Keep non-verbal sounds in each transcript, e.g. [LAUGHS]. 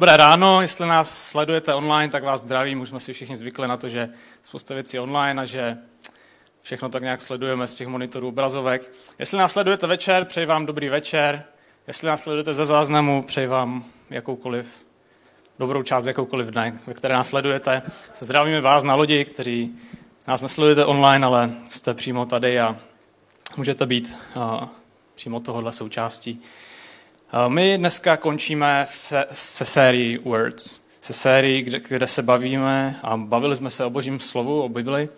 Dobré ráno, jestli nás sledujete online, tak vás zdravím. Už jsme si všichni zvykli na to, že spousta věcí online a že všechno tak nějak sledujeme z těch monitorů obrazovek. Jestli nás sledujete večer, přeji vám dobrý večer. Jestli nás sledujete ze záznamu, přeji vám jakoukoliv dobrou část jakoukoliv dne, ve které nás sledujete. Se zdravíme vás na lodi, kteří nás nesledujete online, ale jste přímo tady a můžete být přímo tohohle součástí. My dneska končíme se, se sérii Words, se sérii, kde, kde se bavíme a bavili jsme se o božím slovu, o Bibli.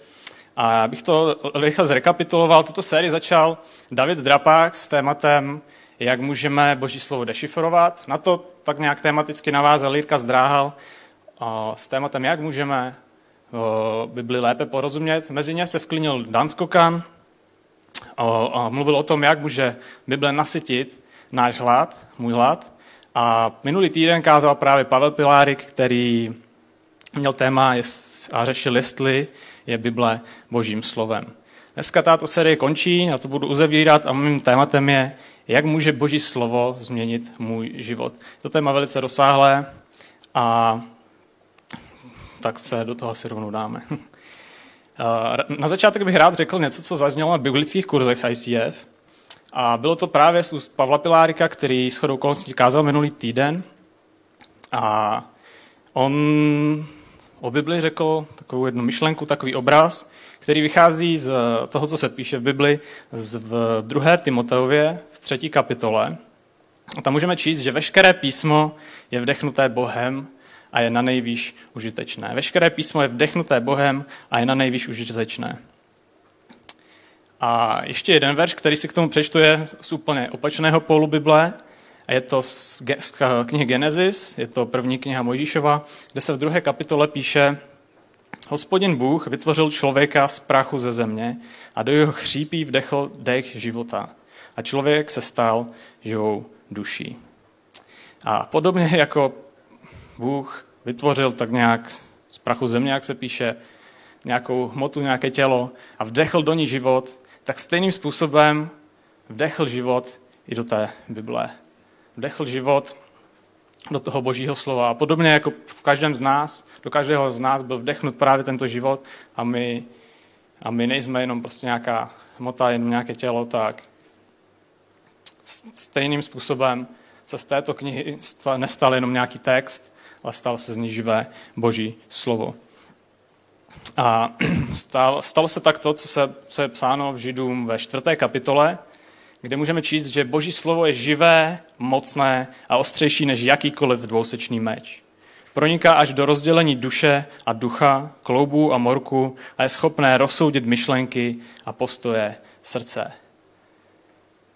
A já bych to rychle zrekapituloval. Tuto sérii začal David Drapák s tématem, jak můžeme boží slovo dešifrovat. Na to tak nějak tematicky navázal Jirka Zdráhal s tématem, jak můžeme Bibli lépe porozumět. Mezi ně se vklinil Dan Skokan a mluvil o tom, jak může Bible nasytit náš hlad, můj hlad. A minulý týden kázal právě Pavel Pilárik, který měl téma a řešil, jestli je Bible božím slovem. Dneska tato série končí, já to budu uzavírat a mým tématem je, jak může boží slovo změnit můj život. To téma velice rozsáhlé a tak se do toho si rovnou dáme. [LAUGHS] Na začátek bych rád řekl něco, co zaznělo na biblických kurzech ICF. A bylo to právě z úst Pavla Pilárika, který s chodou okolností kázal minulý týden. A on o Bibli řekl takovou jednu myšlenku, takový obraz, který vychází z toho, co se píše v Bibli z v druhé Timoteově v třetí kapitole. A tam můžeme číst, že veškeré písmo je vdechnuté Bohem a je na nejvýš užitečné. Veškeré písmo je vdechnuté Bohem a je na nejvýš užitečné. A ještě jeden verš, který si k tomu přečtu, je z úplně opačného pólu Bible. A je to z knihy Genesis, je to první kniha Mojžíšova, kde se v druhé kapitole píše, Hospodin Bůh vytvořil člověka z prachu ze země a do jeho chřípí vdechl dech života. A člověk se stal živou duší. A podobně jako Bůh vytvořil tak nějak z prachu země, jak se píše, nějakou hmotu, nějaké tělo a vdechl do ní život, tak stejným způsobem vdechl život i do té Bible. Vdechl život do toho božího slova. A podobně jako v každém z nás, do každého z nás byl vdechnut právě tento život a my, a my nejsme jenom prostě nějaká hmota, jenom nějaké tělo, tak stejným způsobem se z této knihy nestal jenom nějaký text, ale stal se z ní živé boží slovo. A stalo, se tak to, co, se, co je psáno v Židům ve čtvrté kapitole, kde můžeme číst, že boží slovo je živé, mocné a ostřejší než jakýkoliv dvousečný meč. Proniká až do rozdělení duše a ducha, kloubů a morku a je schopné rozsoudit myšlenky a postoje srdce.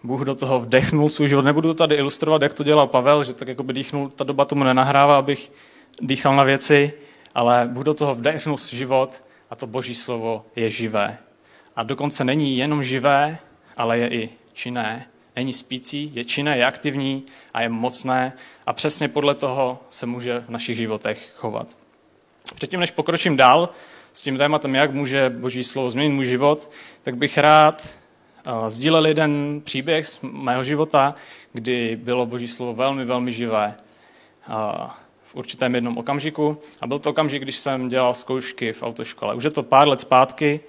Bůh do toho vdechnul svůj život. Nebudu to tady ilustrovat, jak to dělal Pavel, že tak jako by dýchnul, ta doba tomu nenahrává, abych dýchal na věci, ale Bůh do toho vdechnul život a to boží slovo je živé. A dokonce není jenom živé, ale je i činné. Není spící, je činné, je aktivní a je mocné a přesně podle toho se může v našich životech chovat. Předtím, než pokročím dál s tím tématem, jak může boží slovo změnit můj život, tak bych rád sdílel jeden příběh z mého života, kdy bylo boží slovo velmi, velmi živé v určitém jednom okamžiku. A byl to okamžik, když jsem dělal zkoušky v autoškole. Už je to pár let zpátky.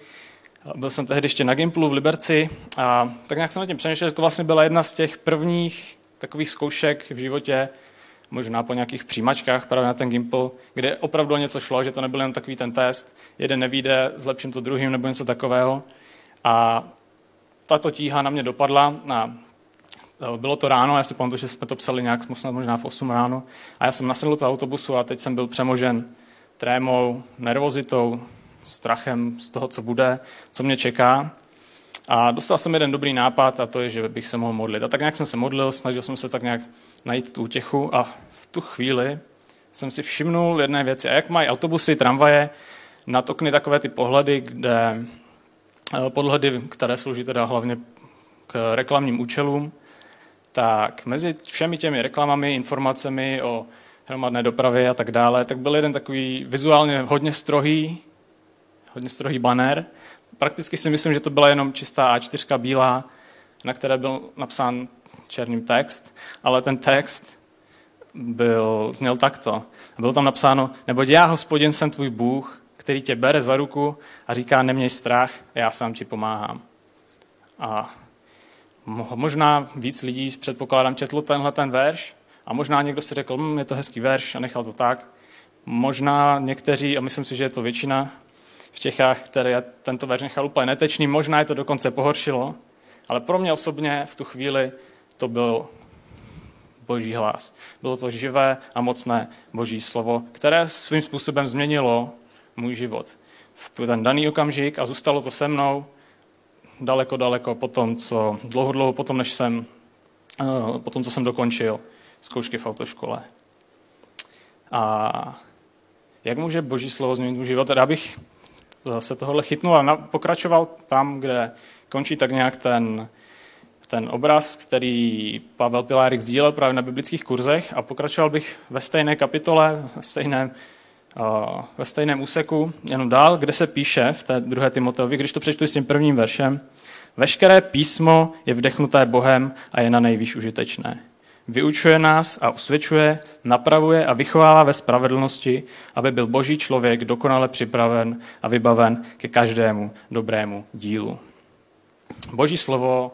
Byl jsem tehdy ještě na Gimplu v Liberci a tak nějak jsem nad tím přemýšlel, že to vlastně byla jedna z těch prvních takových zkoušek v životě, možná po nějakých přijímačkách právě na ten Gimple, kde opravdu něco šlo, že to nebyl jen takový ten test, jeden nevíde, zlepším to druhým nebo něco takového. A tato tíha na mě dopadla a bylo to ráno, já si pamatuju, že jsme to psali nějak možná v 8 ráno. A já jsem nasedl do autobusu a teď jsem byl přemožen trémou, nervozitou, strachem z toho, co bude, co mě čeká. A dostal jsem jeden dobrý nápad a to je, že bych se mohl modlit. A tak nějak jsem se modlil, snažil jsem se tak nějak najít tu útěchu a v tu chvíli jsem si všimnul jedné věci. A jak mají autobusy, tramvaje, nad okny takové ty pohledy, kde eh, podhledy, které slouží teda hlavně k reklamním účelům, tak mezi všemi těmi reklamami, informacemi o hromadné dopravě a tak dále, tak byl jeden takový vizuálně hodně strohý, hodně strohý banner. Prakticky si myslím, že to byla jenom čistá A4 bílá, na které byl napsán černým text, ale ten text byl, zněl takto. Bylo tam napsáno, neboť já, hospodin, jsem tvůj Bůh, který tě bere za ruku a říká, neměj strach, já sám ti pomáhám. A možná víc lidí, předpokládám, četlo tenhle ten verš a možná někdo si řekl, hm, je to hezký verš a nechal to tak. Možná někteří, a myslím si, že je to většina v Čechách, které tento verš nechal úplně netečný, možná je to dokonce pohoršilo, ale pro mě osobně v tu chvíli to byl boží hlas. Bylo to živé a mocné boží slovo, které svým způsobem změnilo můj život v ten daný okamžik a zůstalo to se mnou daleko, daleko potom, co, dlouho, dlouho potom, než jsem, eh, potom, co jsem dokončil zkoušky v autoškole. A jak může boží slovo změnit můj život? Já bych se tohle chytnul a pokračoval tam, kde končí tak nějak ten, ten obraz, který Pavel Pilárik sdílel právě na biblických kurzech a pokračoval bych ve stejné kapitole, ve stejném, ve stejném úseku, jenom dál, kde se píše v té druhé Timoteovi, když to přečtu s tím prvním veršem, veškeré písmo je vdechnuté Bohem a je na nejvýš užitečné. Vyučuje nás a usvědčuje, napravuje a vychovává ve spravedlnosti, aby byl boží člověk dokonale připraven a vybaven ke každému dobrému dílu. Boží slovo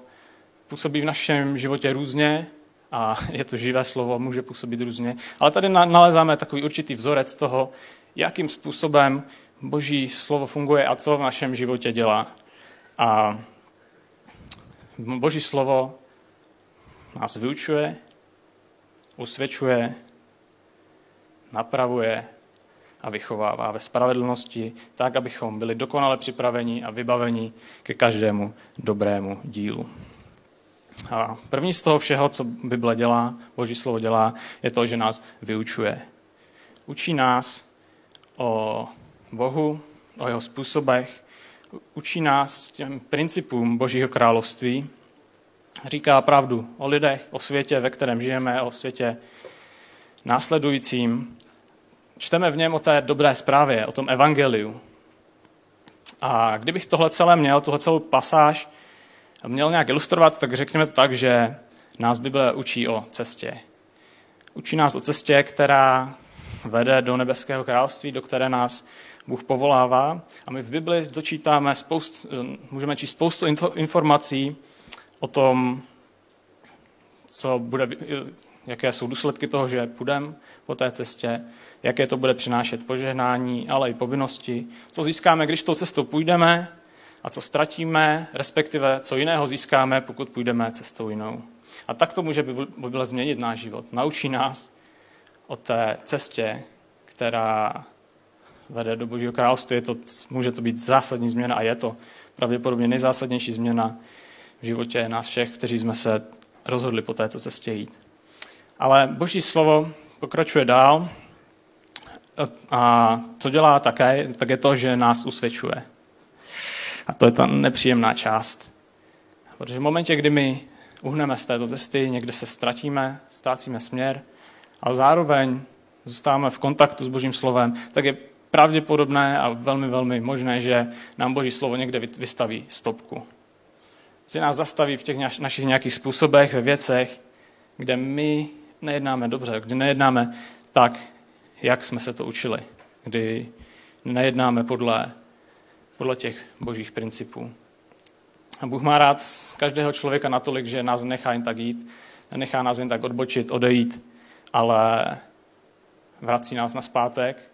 působí v našem životě různě a [LAUGHS] je to živé slovo, může působit různě. Ale tady nalezáme takový určitý vzorec toho, jakým způsobem Boží slovo funguje a co v našem životě dělá. A Boží slovo nás vyučuje, usvědčuje, napravuje a vychovává ve spravedlnosti, tak, abychom byli dokonale připraveni a vybaveni ke každému dobrému dílu. A první z toho všeho, co Bible dělá, Boží slovo dělá, je to, že nás vyučuje. Učí nás o Bohu, o jeho způsobech, učí nás těm principům Božího království, říká pravdu o lidech, o světě, ve kterém žijeme, o světě následujícím. Čteme v něm o té dobré zprávě, o tom evangeliu. A kdybych tohle celé měl, tuhle celou pasáž, měl nějak ilustrovat, tak řekněme to tak, že nás Bible učí o cestě. Učí nás o cestě, která vede do nebeského království, do které nás Bůh povolává. A my v Bibli dočítáme spoustu, můžeme číst spoustu informací o tom, co bude, jaké jsou důsledky toho, že půjdeme po té cestě, jaké to bude přinášet požehnání, ale i povinnosti, co získáme, když tou cestou půjdeme a co ztratíme, respektive co jiného získáme, pokud půjdeme cestou jinou. A tak to může Bible změnit náš život. Naučí nás o té cestě, která vede do Božího království. Je to, může to být zásadní změna a je to pravděpodobně nejzásadnější změna v životě nás všech, kteří jsme se rozhodli po této cestě jít. Ale Boží slovo pokračuje dál a co dělá také, tak je to, že nás usvědčuje. A to je ta nepříjemná část. Protože v momentě, kdy my uhneme z této cesty, někde se ztratíme, ztrácíme směr, ale zároveň zůstáváme v kontaktu s Božím slovem, tak je pravděpodobné a velmi, velmi možné, že nám Boží slovo někde vystaví stopku. Že nás zastaví v těch našich nějakých způsobech, ve věcech, kde my nejednáme dobře, kdy nejednáme tak, jak jsme se to učili, kdy nejednáme podle podle těch božích principů. A Bůh má rád každého člověka natolik, že nás nechá jen tak jít, nechá nás jen tak odbočit, odejít, ale vrací nás na zpátek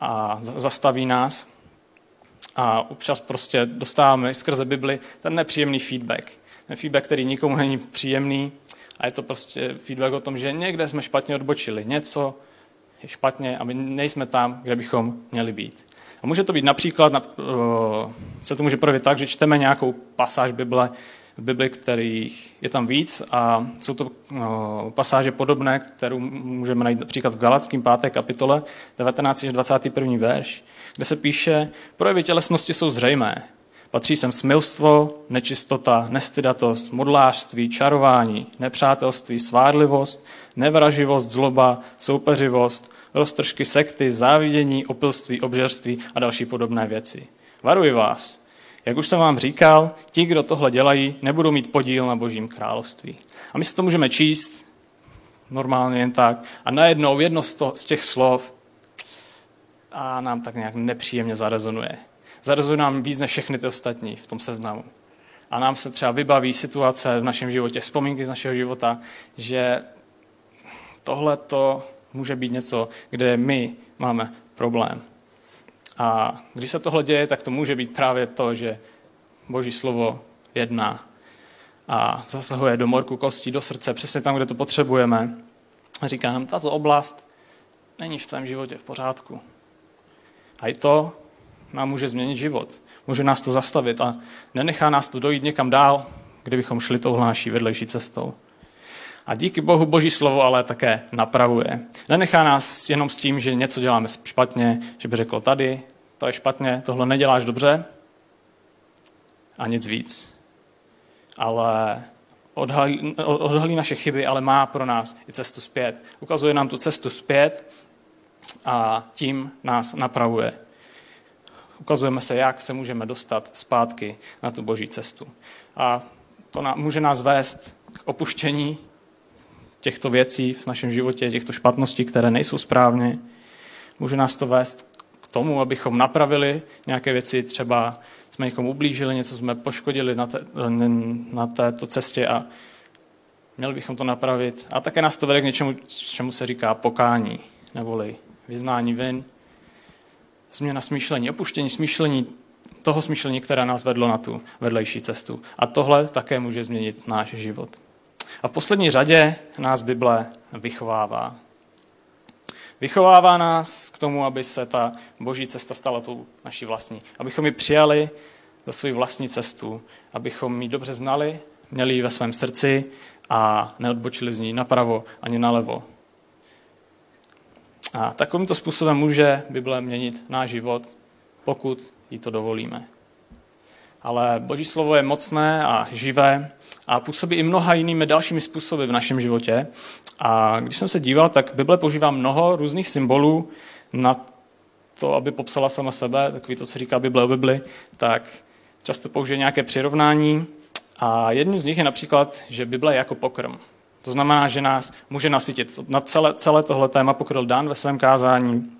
a zastaví nás. A občas prostě dostáváme skrze Bibli ten nepříjemný feedback. Ten feedback, který nikomu není příjemný a je to prostě feedback o tom, že někde jsme špatně odbočili, něco je špatně a my nejsme tam, kde bychom měli být. A může to být například, se to může projevit tak, že čteme nějakou pasáž Bible, v Bibli, kterých je tam víc a jsou to pasáže podobné, kterou můžeme najít například v Galackém 5. kapitole 19. až 21. verš, kde se píše, projevy tělesnosti jsou zřejmé. Patří sem smilstvo, nečistota, nestydatost, modlářství, čarování, nepřátelství, svárlivost, nevraživost, zloba, soupeřivost, roztržky sekty, závidění, opilství, obžerství a další podobné věci. Varuji vás, jak už jsem vám říkal, ti, kdo tohle dělají, nebudou mít podíl na božím království. A my si to můžeme číst normálně jen tak. A najednou jedno z těch slov a nám tak nějak nepříjemně zarezonuje. Zarezonuje nám víc než všechny ty ostatní v tom seznamu. A nám se třeba vybaví situace v našem životě, vzpomínky z našeho života, že tohle to může být něco, kde my máme problém. A když se tohle děje, tak to může být právě to, že Boží slovo jedná a zasahuje do morku kostí, do srdce, přesně tam, kde to potřebujeme. A říká nám, tato oblast není v tvém životě v pořádku. A i to nám může změnit život. Může nás to zastavit a nenechá nás to dojít někam dál, kdybychom šli touhle naší vedlejší cestou. A díky Bohu Boží slovo ale také napravuje. Nenechá nás jenom s tím, že něco děláme špatně, že by řekl tady, to je špatně, tohle neděláš dobře a nic víc. Ale odhalí, odhalí naše chyby, ale má pro nás i cestu zpět. Ukazuje nám tu cestu zpět a tím nás napravuje. Ukazujeme se, jak se můžeme dostat zpátky na tu boží cestu. A to může nás vést k opuštění těchto věcí v našem životě, těchto špatností, které nejsou správně. Může nás to vést k tomu, abychom napravili nějaké věci, třeba jsme někomu ublížili, něco jsme poškodili na, té, na této cestě a měli bychom to napravit. A také nás to vede k něčemu, čemu se říká pokání, neboli vyznání vin, změna smýšlení, opuštění smýšlení, toho smýšlení, které nás vedlo na tu vedlejší cestu. A tohle také může změnit náš život. A v poslední řadě nás Bible vychovává. Vychovává nás k tomu, aby se ta boží cesta stala tou naší vlastní. Abychom ji přijali za svou vlastní cestu, abychom ji dobře znali, měli ji ve svém srdci a neodbočili z ní napravo ani nalevo. A takovýmto způsobem může Bible měnit náš život, pokud jí to dovolíme. Ale Boží slovo je mocné a živé a působí i mnoha jinými dalšími způsoby v našem životě. A když jsem se díval, tak Bible používá mnoho různých symbolů na to, aby popsala sama sebe, takový to, co říká Bible o Bibli, tak často použije nějaké přirovnání. A jedním z nich je například, že Bible je jako pokrm. To znamená, že nás může nasytit. Na celé, celé tohle téma pokryl Dan ve svém kázání.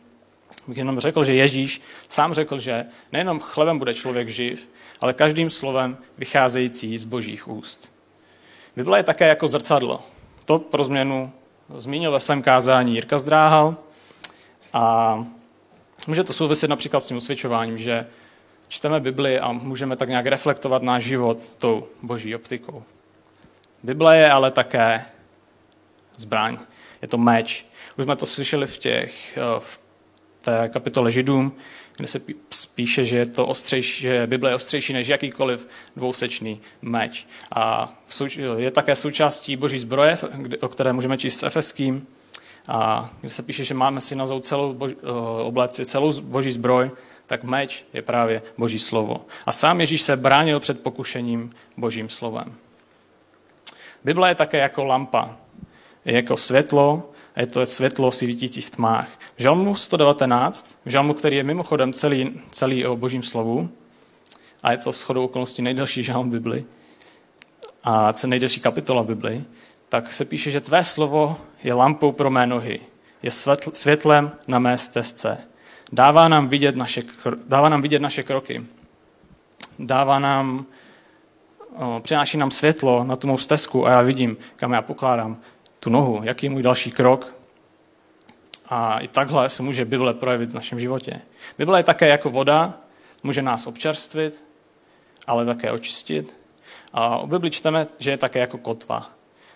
Bych jenom řekl, že Ježíš sám řekl, že nejenom chlebem bude člověk živ, ale každým slovem vycházející z božích úst. Bible je také jako zrcadlo. To pro změnu zmínil ve svém kázání Jirka Zdráhal a může to souviset například s tím usvědčováním, že čteme Bibli a můžeme tak nějak reflektovat náš život tou boží optikou. Bible je ale také zbraň. Je to meč. Už jsme to slyšeli v, těch, eh, v té kapitole Židům, kde se píše, že je to ostřejší, že Bible je ostřejší než jakýkoliv dvousečný meč. A je také součástí boží zbroje, o které můžeme číst v Efeským, a kde se píše, že máme si nazout celou boží, eh, obleci, celou boží zbroj, tak meč je právě boží slovo. A sám Ježíš se bránil před pokušením božím slovem. Bible je také jako lampa. Je jako světlo, a je to světlo svítící v tmách. V Žalmu 119, v Žalmu, který je mimochodem celý, celý o božím slovu, a je to shodou okolností nejdelší žalm Bibli, a nejdelší kapitola Bibli, tak se píše, že tvé slovo je lampou pro mé nohy, je světl, světlem na mé stezce. Dává nám vidět naše, dává nám vidět naše kroky. Dává nám přináší nám světlo na tu mou stezku a já vidím, kam já pokládám tu nohu, jaký je můj další krok. A i takhle se může Bible projevit v našem životě. Bible je také jako voda, může nás občerstvit, ale také očistit. A o Bibli čteme, že je také jako kotva.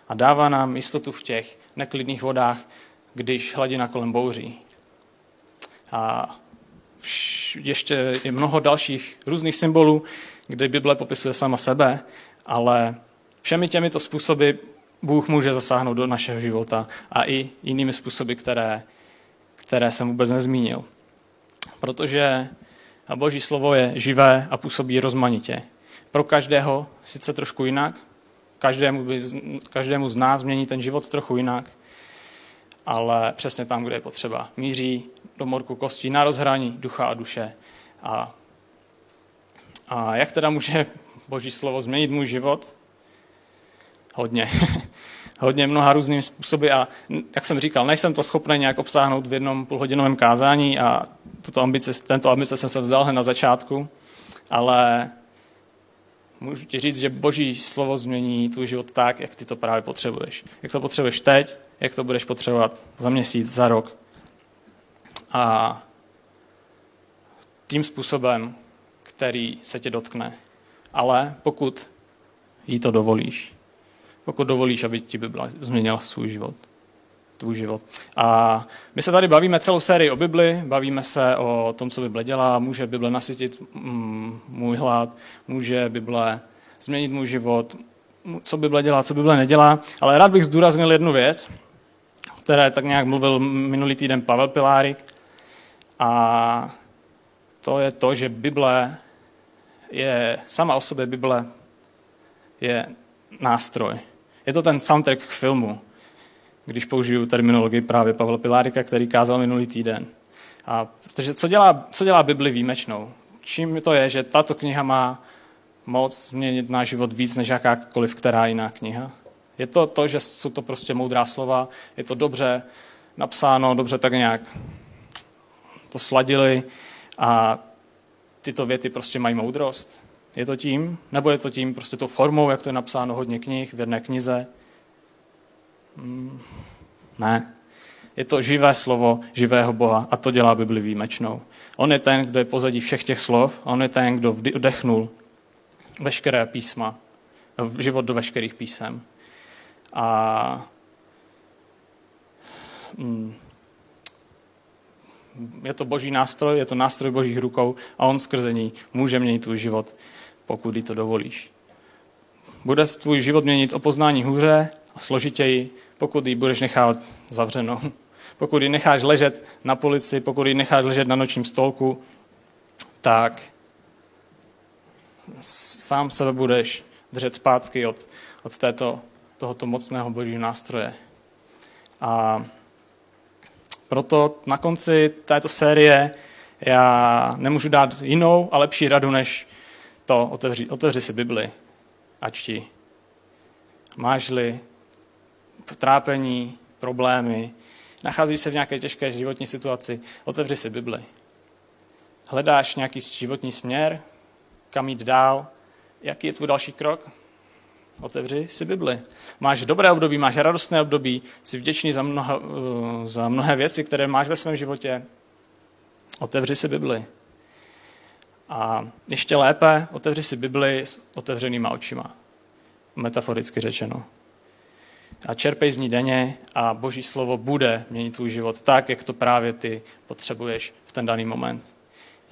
A dává nám jistotu v těch neklidných vodách, když hladina kolem bouří. A ještě je mnoho dalších různých symbolů, kde Bible popisuje sama sebe, ale všemi těmito způsoby Bůh může zasáhnout do našeho života a i jinými způsoby, které, které jsem vůbec nezmínil. Protože Boží slovo je živé a působí rozmanitě. Pro každého sice trošku jinak, každému, by, každému z nás změní ten život trochu jinak, ale přesně tam, kde je potřeba. Míří do morku kostí na rozhraní ducha a duše. A, a jak teda může Boží slovo změnit můj život? Hodně. [LAUGHS] hodně mnoha různými způsoby a jak jsem říkal, nejsem to schopný nějak obsáhnout v jednom půlhodinovém kázání a tuto ambice, tento ambice jsem se vzal hned na začátku, ale můžu ti říct, že boží slovo změní tvůj život tak, jak ty to právě potřebuješ. Jak to potřebuješ teď, jak to budeš potřebovat za měsíc, za rok. A tím způsobem, který se tě dotkne. Ale pokud jí to dovolíš, pokud dovolíš, aby ti Bible změnila svůj život, tvůj život. A my se tady bavíme celou sérii o Bibli, bavíme se o tom, co Bible dělá, může Bible nasytit mm, můj hlad, může Bible změnit můj život, co Bible dělá, co Bible nedělá, ale rád bych zdůraznil jednu věc, které tak nějak mluvil minulý týden Pavel Pilárik, a to je to, že Bible je, sama o sobě Bible je nástroj. Je to ten soundtrack k filmu, když použiju terminologii právě Pavla Pilárika, který kázal minulý týden. A protože co dělá, co dělá Bibli výjimečnou? Čím to je, že tato kniha má moc změnit náš život víc než jakákoliv která jiná kniha? Je to to, že jsou to prostě moudrá slova, je to dobře napsáno, dobře tak nějak to sladili a tyto věty prostě mají moudrost. Je to tím? Nebo je to tím prostě tou formou, jak to je napsáno hodně knih v jedné knize? Hmm, ne. Je to živé slovo živého Boha a to dělá Bibli výjimečnou. On je ten, kdo je pozadí všech těch slov, on je ten, kdo vdechnul veškeré písma, život do veškerých písem. A hmm, je to boží nástroj, je to nástroj božích rukou a on skrze ní může měnit tvůj život, pokud jí to dovolíš. Bude tvůj život měnit o poznání hůře a složitěji, pokud ji budeš nechat zavřenou. [LAUGHS] Pokud ji necháš ležet na polici, pokud ji necháš ležet na nočním stolku, tak sám sebe budeš držet zpátky od, od této, tohoto mocného božího nástroje. A proto na konci této série já nemůžu dát jinou a lepší radu, než to otevři, otevři si Bibli a čti. Máš-li trápení, problémy, nacházíš se v nějaké těžké životní situaci, otevři si Bibli. Hledáš nějaký životní směr, kam jít dál, jaký je tvůj další krok? Otevři si Bibli. Máš dobré období, máš radostné období, jsi vděčný za, mnoha, eh, za mnohé věci, které máš ve svém životě. Otevři si Bibli. A ještě lépe, otevři si Bibli s otevřenýma očima. Metaforicky řečeno. A čerpej z ní denně a Boží slovo bude měnit tvůj život tak, jak to právě ty potřebuješ v ten daný moment.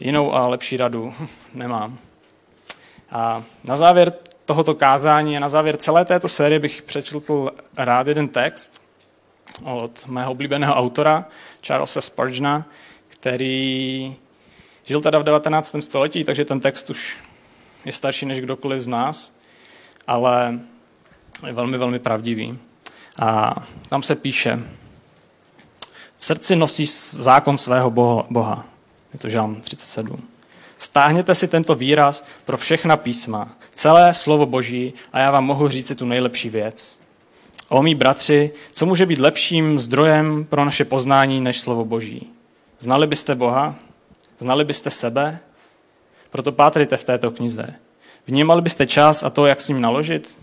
Jinou a lepší radu [LAUGHS] nemám. A na závěr tohoto kázání a na závěr celé této série bych přečetl rád jeden text od mého oblíbeného autora, Charlesa Spurgeona, který žil teda v 19. století, takže ten text už je starší než kdokoliv z nás, ale je velmi, velmi pravdivý. A tam se píše, v srdci nosí zákon svého boha. Je to žalm 37. Stáhněte si tento výraz pro všechna písma, celé slovo Boží a já vám mohu říct si tu nejlepší věc. O mý bratři, co může být lepším zdrojem pro naše poznání než slovo Boží? Znali byste Boha? Znali byste sebe? Proto pátrejte v této knize. Vnímali byste čas a to, jak s ním naložit?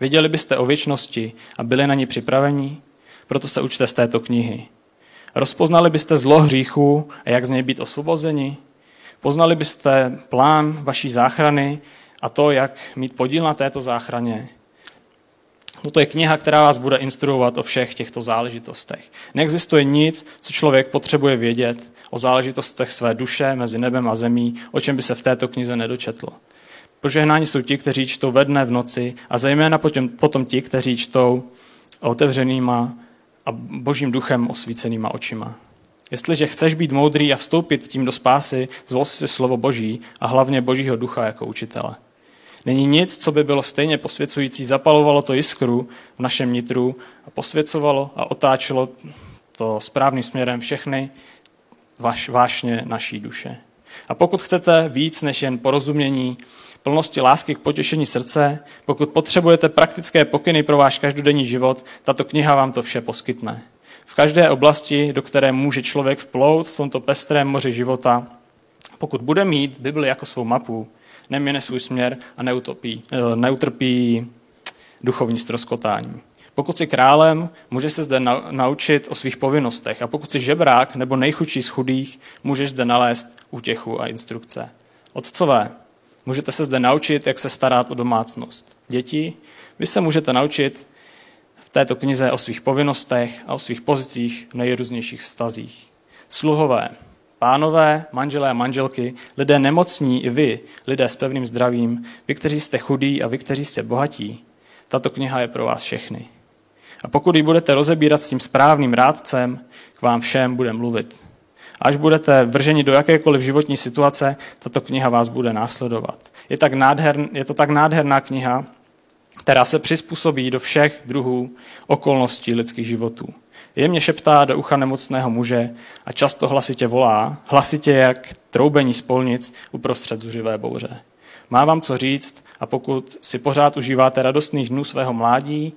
Věděli byste o věčnosti a byli na ní připraveni? Proto se učte z této knihy. Rozpoznali byste zlo hříchu a jak z něj být osvobozeni? Poznali byste plán vaší záchrany a to, jak mít podíl na této záchraně. Toto je kniha, která vás bude instruovat o všech těchto záležitostech. Neexistuje nic, co člověk potřebuje vědět o záležitostech své duše mezi nebem a zemí, o čem by se v této knize nedočetlo. Požehnáni jsou ti, kteří čtou ve dne v noci a zejména potom, potom ti, kteří čtou otevřenýma a božím duchem osvícenýma očima. Jestliže chceš být moudrý a vstoupit tím do spásy, zvol si slovo Boží a hlavně Božího ducha jako učitele. Není nic, co by bylo stejně posvěcující, zapalovalo to jiskru v našem nitru a posvěcovalo a otáčelo to správným směrem všechny vaš, vášně naší duše. A pokud chcete víc než jen porozumění, plnosti lásky k potěšení srdce, pokud potřebujete praktické pokyny pro váš každodenní život, tato kniha vám to vše poskytne. Každé oblasti, do které může člověk vplout v tomto pestrém moři života, pokud bude mít Bibli jako svou mapu, neměne svůj směr a neutopí, eh, neutrpí duchovní stroskotání. Pokud jsi králem, můžeš se zde naučit o svých povinnostech a pokud jsi žebrák nebo nejchudší z chudých, můžeš zde nalézt útěchu a instrukce. Otcové, můžete se zde naučit, jak se starat o domácnost. Děti, vy se můžete naučit v této knize o svých povinnostech a o svých pozicích v nejrůznějších vztazích. Sluhové, pánové, manželé a manželky, lidé nemocní i vy, lidé s pevným zdravím, vy, kteří jste chudí a vy, kteří jste bohatí, tato kniha je pro vás všechny. A pokud ji budete rozebírat s tím správným rádcem, k vám všem bude mluvit. Až budete vrženi do jakékoliv životní situace, tato kniha vás bude následovat. Je, tak nádhern, je to tak nádherná kniha, která se přizpůsobí do všech druhů okolností lidských životů. Jemně šeptá do ucha nemocného muže a často hlasitě volá, hlasitě jak troubení spolnic uprostřed zuřivé bouře. Má vám co říct a pokud si pořád užíváte radostných dnů svého mládí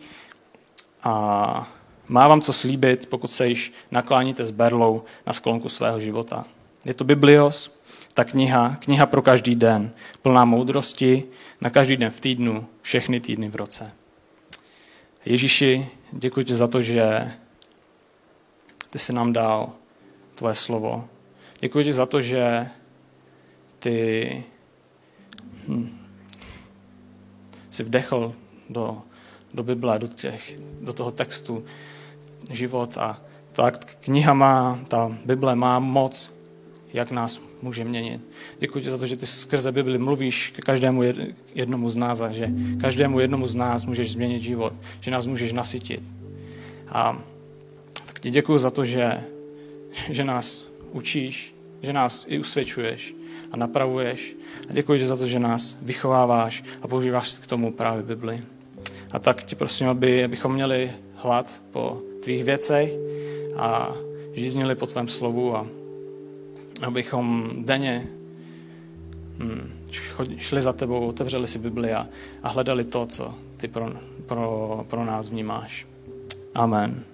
a má vám co slíbit, pokud se již nakláníte s berlou na sklonku svého života. Je to Biblios, ta kniha, kniha pro každý den, plná moudrosti, na každý den v týdnu, všechny týdny v roce. Ježíši, děkuji ti za to, že ty jsi nám dal tvoje slovo. Děkuji ti za to, že ty hm, jsi vdechl do, do Bible, do, těch, do toho textu život a ta kniha má, ta Bible má moc, jak nás může měnit. Děkuji ti za to, že ty skrze Bibli mluvíš ke každému jednomu z nás a že každému jednomu z nás můžeš změnit život, že nás můžeš nasytit. A tak ti děkuji za to, že, že nás učíš, že nás i usvědčuješ a napravuješ. A děkuji ti za to, že nás vychováváš a používáš k tomu právě Bibli. A tak ti prosím, aby, abychom měli hlad po tvých věcech a žíznili po tvém slovu a abychom denně hm, šli za tebou, otevřeli si Bibli a, a hledali to, co ty pro, pro, pro nás vnímáš. Amen.